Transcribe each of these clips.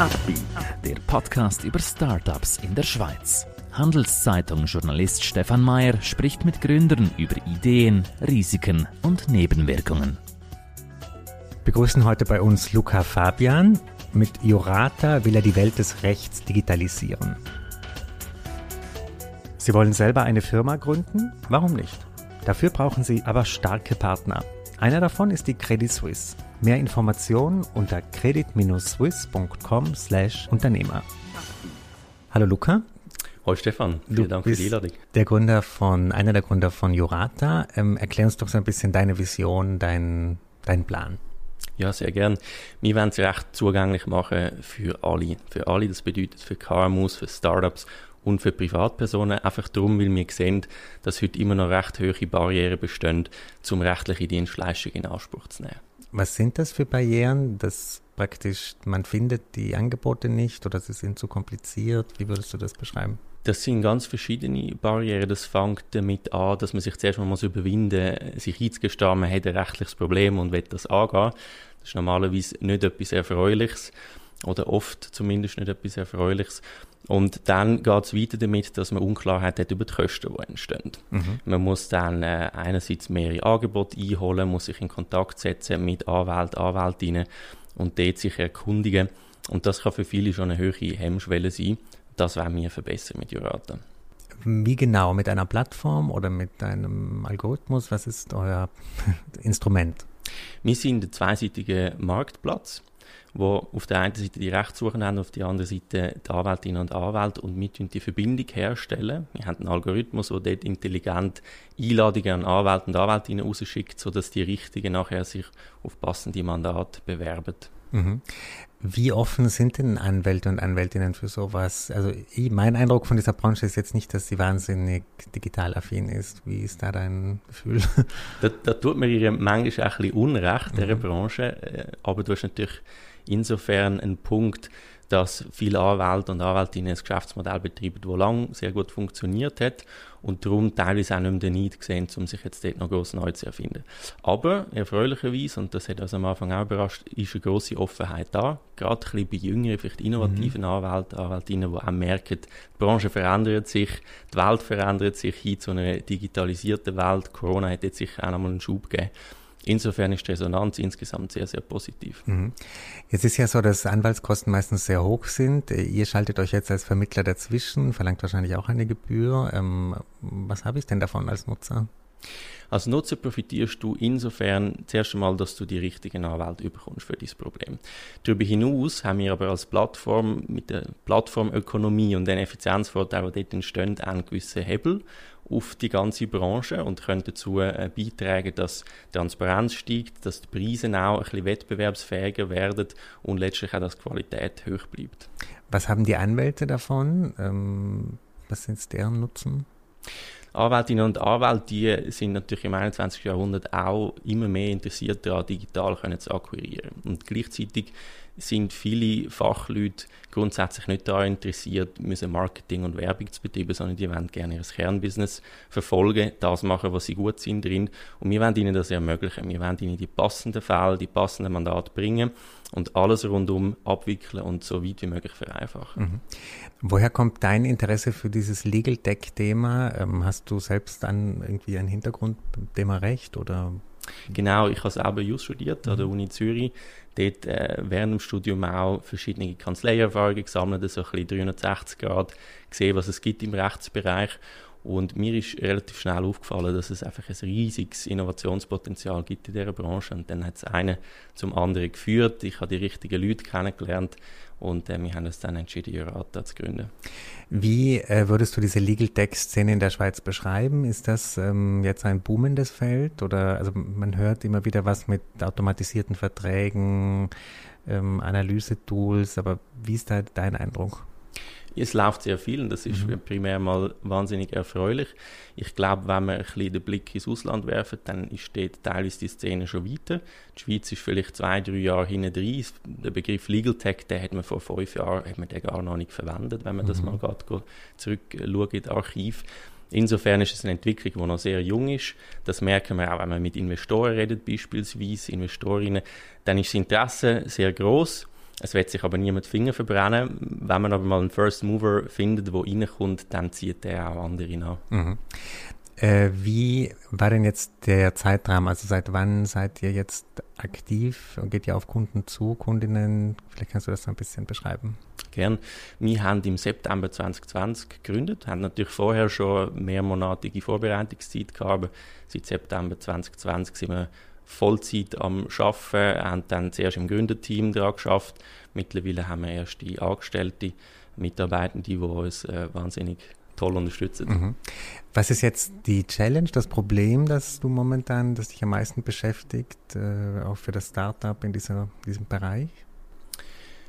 Upbeat, der Podcast über Startups in der Schweiz. Handelszeitung-Journalist Stefan Mayer spricht mit Gründern über Ideen, Risiken und Nebenwirkungen. Begrüßen heute bei uns Luca Fabian. Mit Jurata will er die Welt des Rechts digitalisieren. Sie wollen selber eine Firma gründen? Warum nicht? Dafür brauchen Sie aber starke Partner. Einer davon ist die Credit Suisse. Mehr Informationen unter credit-swiss.com/Unternehmer. Hallo Luca. Hallo Stefan, vielen du Dank für die Einladung. Der Gründer von, einer der Gründer von Jurata. Ähm, erklär uns doch so ein bisschen deine Vision, dein, dein Plan. Ja, sehr gern. Wir wollen es recht zugänglich machen für alle. Für alle, das bedeutet für KMUs, für Startups und für Privatpersonen. Einfach darum, weil wir sehen, dass heute immer noch recht hohe Barrieren bestehen, um rechtliche Dienstleistungen in Anspruch zu nehmen. Was sind das für Barrieren, dass praktisch man findet die Angebote nicht oder sie sind zu kompliziert? Wie würdest du das beschreiben? Das sind ganz verschiedene Barrieren. Das fängt damit an, dass man sich zuerst mal muss überwinden muss, sich einzugestehen, man hat ein rechtliches Problem und will das angehen. Das ist normalerweise nicht etwas Erfreuliches oder oft zumindest nicht etwas Erfreuliches. Und dann geht es weiter damit, dass man Unklarheit hat über die Kosten, die entstehen. Mhm. Man muss dann äh, einerseits mehrere Angebote einholen, muss sich in Kontakt setzen mit Anwälten, Anwältinnen und dort sich erkundigen. Und das kann für viele schon eine höhere Hemmschwelle sein. Das wollen wir verbessern mit Jurata. Wie genau? Mit einer Plattform oder mit einem Algorithmus? Was ist euer Instrument? Wir sind ein zweiseitiger Marktplatz wo auf der einen Seite die Rechtssuchen haben, auf der anderen Seite die Anwältinnen und Anwälte und mit die Verbindung herstellen. Wir haben einen Algorithmus, der dort intelligent Einladungen an Anwälte und Anwältinnen rausschickt, sodass die Richtigen nachher sich auf passende Mandate bewerben. Mhm. Wie offen sind denn Anwälte und Anwältinnen für sowas? Also ich, mein Eindruck von dieser Branche ist jetzt nicht, dass sie wahnsinnig digital affin ist. Wie ist da dein Gefühl? Da, da tut mir ihr manchmal auch ein bisschen Unrecht, dieser mhm. Branche. Äh, aber du hast natürlich insofern einen Punkt, dass viele Anwälte und Anwältinnen ein Geschäftsmodell betreiben, das lange sehr gut funktioniert hat und darum teilweise auch nicht mehr den Need gesehen, um sich jetzt dort noch gross neu zu erfinden. Aber erfreulicherweise, und das hat uns am Anfang auch überrascht, ist eine grosse Offenheit da, gerade ein bisschen bei jüngeren, vielleicht innovativen mhm. Anwälten, Anwältinnen, die auch merken, die Branche verändert sich, die Welt verändert sich hin zu einer digitalisierten Welt. Corona hat jetzt sicher auch nochmal einen Schub gegeben. Insofern ist die Resonanz insgesamt sehr, sehr positiv. Mhm. Jetzt ist ja so, dass Anwaltskosten meistens sehr hoch sind. Ihr schaltet euch jetzt als Vermittler dazwischen, verlangt wahrscheinlich auch eine Gebühr. Ähm, was habe ich denn davon als Nutzer? Als Nutzer profitierst du insofern zuerst einmal, dass du die richtigen Anwälte überkommst für dieses Problem. Darüber hinaus haben wir aber als Plattform mit der Plattformökonomie und den Effizienzvorteilen, die dort entstehen, einen gewissen Hebel auf die ganze Branche und können dazu äh, beitragen, dass Transparenz steigt, dass die Preise auch ein bisschen wettbewerbsfähiger werden und letztlich auch, dass die Qualität hoch bleibt. Was haben die Anwälte davon? Ähm, was sind deren Nutzen? Anwältinnen und Anwälte, die sind natürlich im 21. Jahrhundert auch immer mehr interessiert daran, digital können zu akquirieren. Und gleichzeitig sind viele Fachleute grundsätzlich nicht daran interessiert, müssen Marketing und Werbung zu betreiben, sondern die wollen gerne ihr Kernbusiness verfolgen, das machen, was sie gut sind drin. Und wir wollen ihnen das ermöglichen. Wir wollen ihnen die passenden Fälle, die passenden Mandate bringen und alles rundum abwickeln und so weit wie möglich vereinfachen. Mhm. Woher kommt dein Interesse für dieses Legal Tech-Thema? Ähm, hast du selbst dann irgendwie einen Hintergrund Thema Recht oder? Genau, ich habe selber Jus studiert an der mhm. Uni Zürich. Dort äh, während dem Studium auch verschiedene Kanzleierfahrungen gesammelt, so ein bisschen 360 Grad gesehen, was es gibt im Rechtsbereich und mir ist relativ schnell aufgefallen, dass es einfach ein riesiges Innovationspotenzial gibt in dieser Branche. Und dann hat es eine zum anderen geführt. Ich habe die richtigen Leute kennengelernt und äh, wir haben uns dann entschieden, Jurata zu gründen. Wie äh, würdest du diese Legal Tech-Szene in der Schweiz beschreiben? Ist das ähm, jetzt ein boomendes Feld? Oder also man hört immer wieder was mit automatisierten Verträgen, ähm, Analyse-Tools, aber wie ist da dein Eindruck? Es läuft sehr viel und das ist mhm. primär mal wahnsinnig erfreulich. Ich glaube, wenn wir ein bisschen den Blick ins Ausland werfen, dann steht teilweise die Szene schon weiter. Die Schweiz ist vielleicht zwei, drei Jahre hinten drin. Der Begriff Legal Tech, den hat man vor fünf Jahren hat man den gar noch nicht verwendet, wenn man mhm. das mal gerade zurückschaut in das Archiv. Insofern ist es eine Entwicklung, die noch sehr jung ist. Das merken wir auch, wenn man mit Investoren redet, beispielsweise Investorinnen, dann ist das Interesse sehr groß Es wird sich aber niemand Finger verbrennen. Wenn man aber mal einen First Mover findet, der reinkommt, dann zieht der auch andere nach. Mhm. Äh, wie war denn jetzt der Zeitrahmen? Also seit wann seid ihr jetzt aktiv und geht ihr auf Kunden zu, Kundinnen? Vielleicht kannst du das ein bisschen beschreiben. Gern. Wir haben im September 2020 gegründet, haben natürlich vorher schon mehrmonatige Vorbereitungszeit gehabt, aber seit September 2020 sind wir Vollzeit am Arbeiten, haben dann zuerst im Gründerteam daran geschafft. Mittlerweile haben wir erste Angestellte, Mitarbeitende, die uns äh, wahnsinnig toll unterstützen. Mhm. Was ist jetzt die Challenge, das Problem, das du momentan, das dich am meisten beschäftigt, äh, auch für das Startup in dieser, diesem Bereich?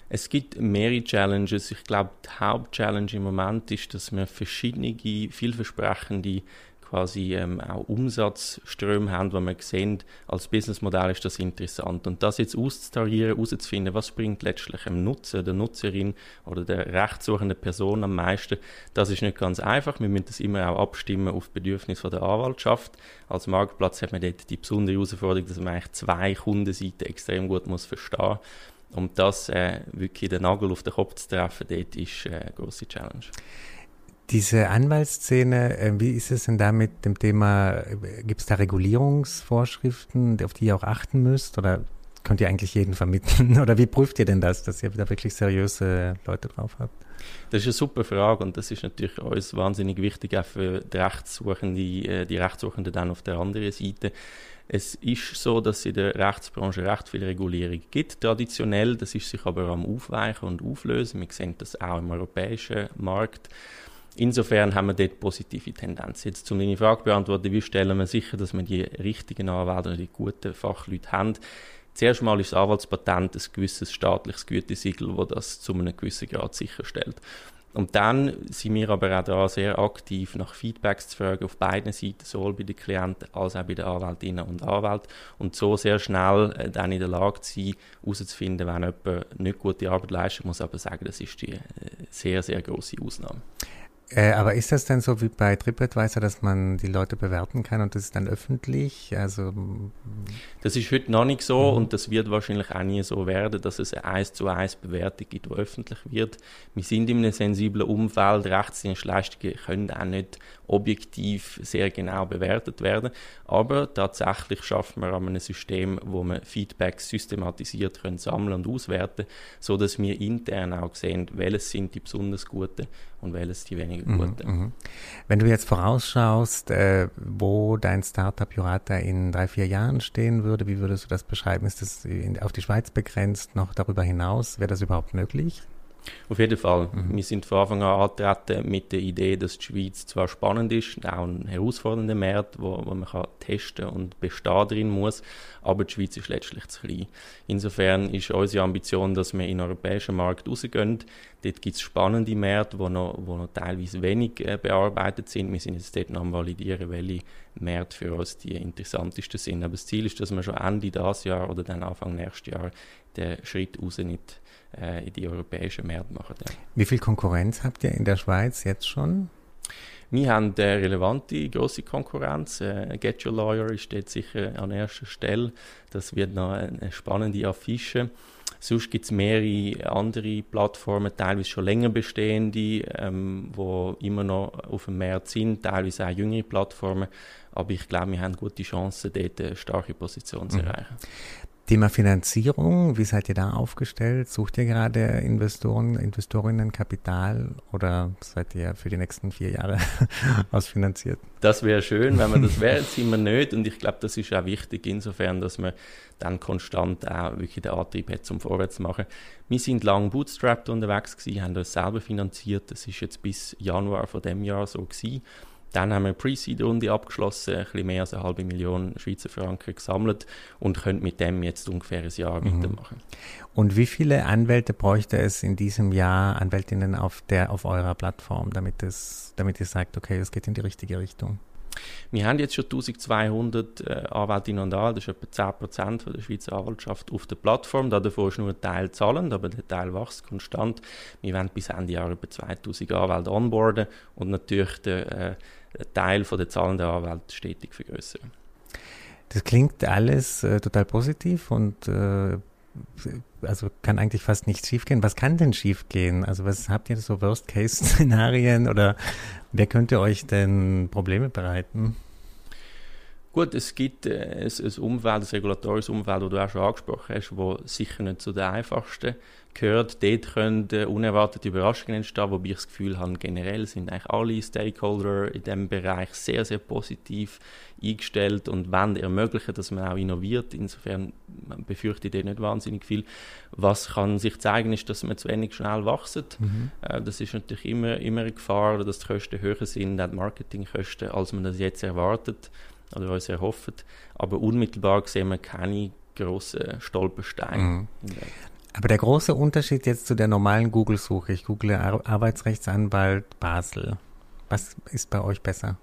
Es gibt mehrere Challenges. Ich glaube, die Hauptchallenge im Moment ist, dass wir verschiedene, vielversprechende quasi ähm, auch Umsatzströme haben, wo man sehen, als Businessmodell ist das interessant. Und das jetzt auszutarieren, herauszufinden, was bringt letztlich dem Nutzer, der Nutzerin oder der rechtssuchenden Person am meisten, das ist nicht ganz einfach. Wir müssen das immer auch abstimmen auf Bedürfnisse der Anwaltschaft. Als Marktplatz hat man dort die besondere Herausforderung, dass man eigentlich zwei Kundenseiten extrem gut muss verstehen um das äh, wirklich den Nagel auf den Kopf zu treffen, dort ist äh, eine große Challenge. Diese Anwaltsszene, äh, wie ist es denn da mit dem Thema, äh, gibt es da Regulierungsvorschriften, auf die ihr auch achten müsst? Oder könnt ihr eigentlich jeden vermitteln? Oder wie prüft ihr denn das, dass ihr da wirklich seriöse Leute drauf habt? Das ist eine super Frage und das ist natürlich uns wahnsinnig wichtig, auch für die Rechtssuchende, äh, die Rechtssuchenden dann auf der anderen Seite. Es ist so, dass es in der Rechtsbranche recht viel Regulierung gibt, traditionell. Das ist sich aber am Aufweichen und Auflösen. Wir sehen das auch im europäischen Markt. Insofern haben wir dort positive Tendenzen. Jetzt, um deine Frage beantworten, wie stellen wir sicher, dass wir die richtigen Anwälte und die guten Fachleute haben? Zuerst mal ist das Anwaltspatent ein gewisses staatliches Gütesiegel, das das zu einem gewissen Grad sicherstellt. Und dann sind wir aber auch da sehr aktiv, nach Feedbacks zu fragen, auf beiden Seiten, sowohl bei den Klienten als auch bei den Anwältinnen und Anwälten. Und so sehr schnell äh, dann in der Lage zu sein, herauszufinden, wenn jemand nicht gute Arbeit leistet, muss aber sagen, das ist die äh, sehr, sehr große Ausnahme. Äh, aber ist das denn so wie bei TripAdvisor, dass man die Leute bewerten kann und das ist dann öffentlich? Also das ist heute noch nicht so mhm. und das wird wahrscheinlich auch nie so werden, dass es eine 1 zu 1 Bewertung gibt, die öffentlich wird. Wir sind in einem sensiblen Umfeld, Rechtsdienstleistungen können auch nicht objektiv sehr genau bewertet werden, aber tatsächlich schaffen wir an einem System, wo man Feedbacks systematisiert können sammeln und auswerten, so dass wir intern auch sehen, welches sind die besonders guten und welches die weniger mhm, guten. Mhm, Wenn du jetzt vorausschaust, äh, wo dein Startup Jurata in drei, vier Jahren stehen würde, wie würdest du das beschreiben? Ist das auf die Schweiz begrenzt, noch darüber hinaus? Wäre das überhaupt möglich? Auf jeden Fall. Mhm. Wir sind von Anfang an angetreten mit der Idee, dass die Schweiz zwar spannend ist, auch ein herausfordernder Markt, wo, wo man kann testen und bestehen drin muss, aber die Schweiz ist letztlich zu klein. Insofern ist unsere Ambition, dass wir in den europäischen Markt rausgehen. Dort gibt es spannende Märkte, die noch, wo noch teilweise wenig äh, bearbeitet sind. Wir sind jetzt dort noch am validieren, welche Märkte für uns die interessantesten sind. Aber das Ziel ist, dass wir schon Ende dieses Jahr oder dann Anfang nächstes Jahr den Schritt raus nicht äh, in die europäischen Märkte machen. Ja. Wie viel Konkurrenz habt ihr in der Schweiz jetzt schon? Wir haben eine relevante große Konkurrenz. Äh, Get Your Lawyer dort sicher an erster Stelle. Das wird noch eine spannende Affische. Sonst gibt es mehrere andere Plattformen, teilweise schon länger bestehende, ähm, wo immer noch auf dem Markt sind, teilweise auch jüngere Plattformen. Aber ich glaube, wir haben gute Chancen, dort eine starke Position zu mhm. erreichen. Mhm. Thema Finanzierung, wie seid ihr da aufgestellt? Sucht ihr gerade Investoren, Investorinnen, Kapital oder seid ihr für die nächsten vier Jahre ausfinanziert? Das wäre schön, wenn wir das wäre, sind wir nicht und ich glaube, das ist auch wichtig insofern, dass man dann konstant auch wirklich den Antrieb hat, zum Vorwärts zu machen. Wir sind lang bootstrapped unterwegs gewesen, haben das selber finanziert, das ist jetzt bis Januar von dem Jahr so gewesen dann haben wir Pre-Seed-Runde abgeschlossen, ein bisschen mehr als eine halbe Million Schweizer Franken gesammelt und können mit dem jetzt ungefähr ein Jahr mhm. weitermachen. Und wie viele Anwälte bräuchte es in diesem Jahr, Anwältinnen auf der, auf eurer Plattform, damit es, damit ihr sagt, okay, es geht in die richtige Richtung? Wir haben jetzt schon 1200 äh, Anwältinnen und Anwälte, das ist etwa 10% der Schweizer Anwaltschaft auf der Plattform. Davon ist nur ein Teil zahlend, aber der Teil wächst konstant. Wir werden bis Ende Jahr etwa 2000 Anwälte onboarden und natürlich der, äh, Teil der zahlenden Anwälte stetig vergrößern. Das klingt alles äh, total positiv und äh, also kann eigentlich fast nichts schiefgehen. Was kann denn schiefgehen? Also was habt ihr so Worst-Case-Szenarien oder wer könnte euch denn Probleme bereiten? Gut, es gibt äh, ein, ein Umfeld, ein regulatorisches Umfeld, das du auch schon angesprochen hast, das sicher nicht zu den einfachsten gehört. Dort können äh, unerwartete Überraschungen entstehen, wobei ich das Gefühl habe, generell sind eigentlich alle Stakeholder in diesem Bereich sehr, sehr positiv eingestellt und wollen ermöglichen, dass man auch innoviert. Insofern befürchte ich dort nicht wahnsinnig viel. Was kann sich zeigen, ist, dass man zu wenig schnell wächst. Mhm. Äh, das ist natürlich immer, immer eine Gefahr, dass die Kosten höher sind, auch die Marketingkosten, als man das jetzt erwartet oder uns erhofft. Aber unmittelbar sehen wir keine grossen Stolpersteine. Mhm. Aber der große Unterschied jetzt zu der normalen Google-Suche, ich google Ar Arbeitsrechtsanwalt Basel. Was ist bei euch besser?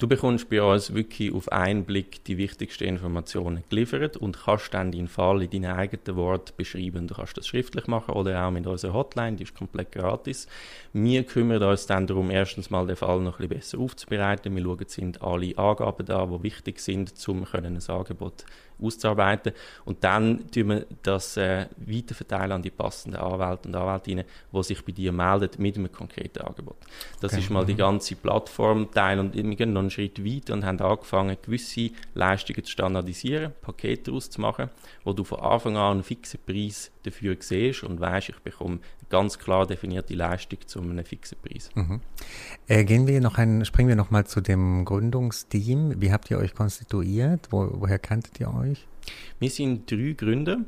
Du bekommst bei uns wirklich auf einen Blick die wichtigsten Informationen geliefert und kannst dann deinen Fall in deinen eigenen Worten beschreiben. Du kannst das schriftlich machen oder auch mit unserer Hotline, die ist komplett gratis. Wir kümmern uns dann darum, erstens mal den Fall noch ein bisschen besser aufzubereiten. Wir schauen, sind alle Angaben da, die wichtig sind, um ein Angebot auszuarbeiten. Und dann tun wir das äh, weiterverteilen an die passenden Anwälte und Anwältinnen, die sich bei dir melden mit einem konkreten Angebot. Das okay. ist mal die mhm. ganze Plattform-Teil und wir gehen noch einen Schritt weiter und haben angefangen, gewisse Leistungen zu standardisieren, Pakete auszumachen, wo du von Anfang an einen fixen Preis dafür siehst und weißt, ich bekomme ganz klar definierte Leistung zu einem fixen Preis. Mhm. Äh, gehen wir noch ein, springen wir noch mal zu dem Gründungsteam. Wie habt ihr euch konstituiert? Wo, woher kanntet ihr euch? Wir sind drei Gründer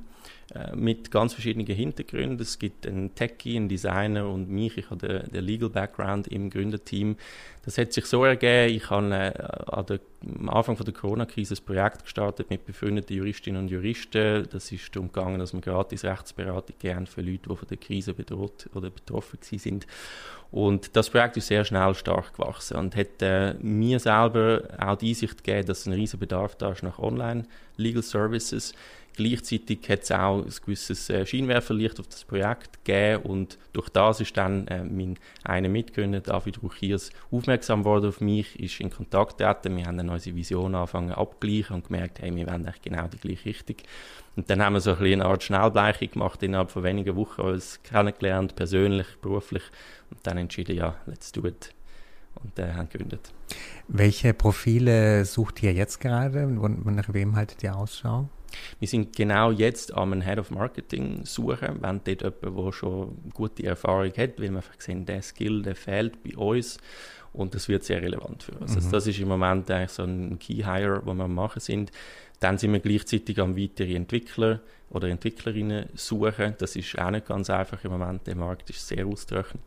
äh, mit ganz verschiedenen Hintergründen. Es gibt einen Techie, einen Designer und mich. Ich habe den, den Legal Background im Gründerteam. Das hat sich so ergeben, ich habe äh, der, am Anfang von der Corona-Krise ein Projekt gestartet mit befreundeten Juristinnen und Juristen. Das ist darum gegangen, dass wir gratis Rechtsberatung gern für Leute, die von der Krise bedroht oder betroffen sind. Und das Projekt ist sehr schnell stark gewachsen und hat äh, mir selber auch die Einsicht gegeben, dass ein riesiger Bedarf da ist nach Online-Legal Services. Gleichzeitig hat es auch ein gewisses äh, Scheinwerferlicht auf das Projekt gegeben und durch das ist dann äh, mein einer Mitgründer, David Ruchiers, aufmerksam worden auf mich, ist in Kontakt getreten. Wir haben dann unsere Vision angefangen abzugleichen und gemerkt, hey, wir wollen eigentlich genau die gleiche Richtung. Und dann haben wir so ein eine Art Schnellbleichung gemacht, innerhalb von wenigen Wochen uns kennengelernt, persönlich, beruflich und dann entschieden, ja, let's do it und äh, haben gegründet. Welche Profile sucht ihr jetzt gerade? Nach wem haltet ihr Ausschau? Wir sind genau jetzt einem Head of Marketing suchen, wenn dort jemand, der schon gute Erfahrung hat, weil wir einfach sehen, der Skill, der fehlt bei uns und das wird sehr relevant für uns. Also mhm. Also das ist im Moment eigentlich so ein Key Hire, wo wir machen sind. Dann sind wir gleichzeitig am weitere Entwickler oder Entwicklerinnen suchen. Das ist auch nicht ganz einfach im Moment. Der Markt ist sehr austrocknet.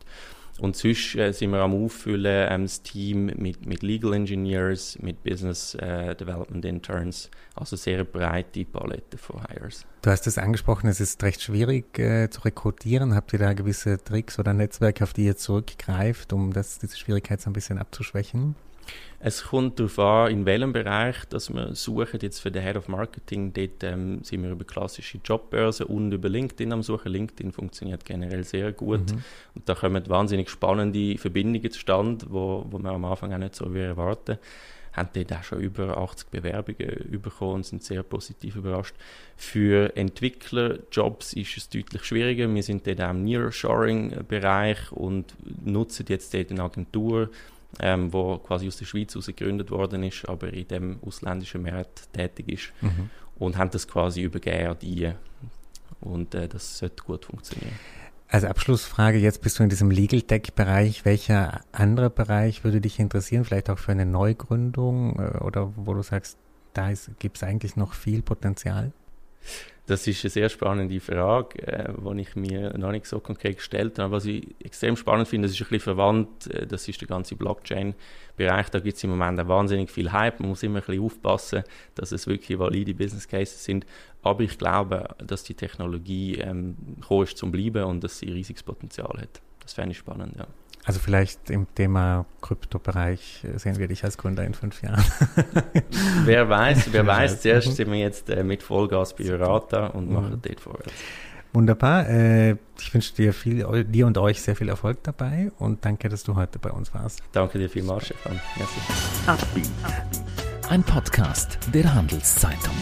Und sonst äh, sind wir am Auffüllen ähm, das Team mit, mit Legal Engineers, mit Business äh, Development Interns, also sehr breite Palette von Hires. Du hast es angesprochen, es ist recht schwierig äh, zu rekrutieren. Habt ihr da gewisse Tricks oder Netzwerke, auf die ihr zurückgreift, um das, diese Schwierigkeit so ein bisschen abzuschwächen? Es kommt darauf an, in welchem Bereich dass wir suchen. Jetzt für den Head of Marketing, dort ähm, sind wir über klassische Jobbörsen und über LinkedIn am Suchen. LinkedIn funktioniert generell sehr gut. Mhm. Und da kommen wahnsinnig spannende Verbindungen zustande, wo, wo man am Anfang auch nicht so erwarten haben dort auch schon über 80 Bewerbungen bekommen und sind sehr positiv überrascht. Für Entwicklerjobs ist es deutlich schwieriger. Wir sind dort auch im Nearshoring-Bereich und nutzen jetzt dort eine Agentur, ähm, wo quasi aus der Schweiz heraus gegründet worden ist, aber in dem ausländischen Markt tätig ist mhm. und haben das quasi übergeben an die und äh, das sollte gut funktionieren. Als Abschlussfrage, jetzt bist du in diesem Legal Tech-Bereich. Welcher andere Bereich würde dich interessieren, vielleicht auch für eine Neugründung äh, oder wo du sagst, da gibt es eigentlich noch viel Potenzial? Das ist eine sehr spannende Frage, äh, die ich mir noch nicht so konkret gestellt habe. Was ich extrem spannend finde, das ist ein bisschen verwandt, äh, das ist der ganze Blockchain-Bereich. Da gibt es im Moment wahnsinnig viel Hype. Man muss immer ein bisschen aufpassen, dass es wirklich valide Business Cases sind. Aber ich glaube, dass die Technologie ähm, ist zum Bleiben und dass sie riesiges Potenzial hat. Das fände ich spannend, ja. Also vielleicht im Thema Kryptobereich sehen wir dich als Gründer in fünf Jahren. wer weiß, wer weiß. Zuerst sind wir jetzt äh, mit Vollgas bei Urata und machen mhm. dort vorwärts. Wunderbar. Äh, ich wünsche dir viel, dir und euch sehr viel Erfolg dabei und danke, dass du heute bei uns warst. Danke dir vielmals, Stefan. Merci. Ein Podcast der Handelszeitung.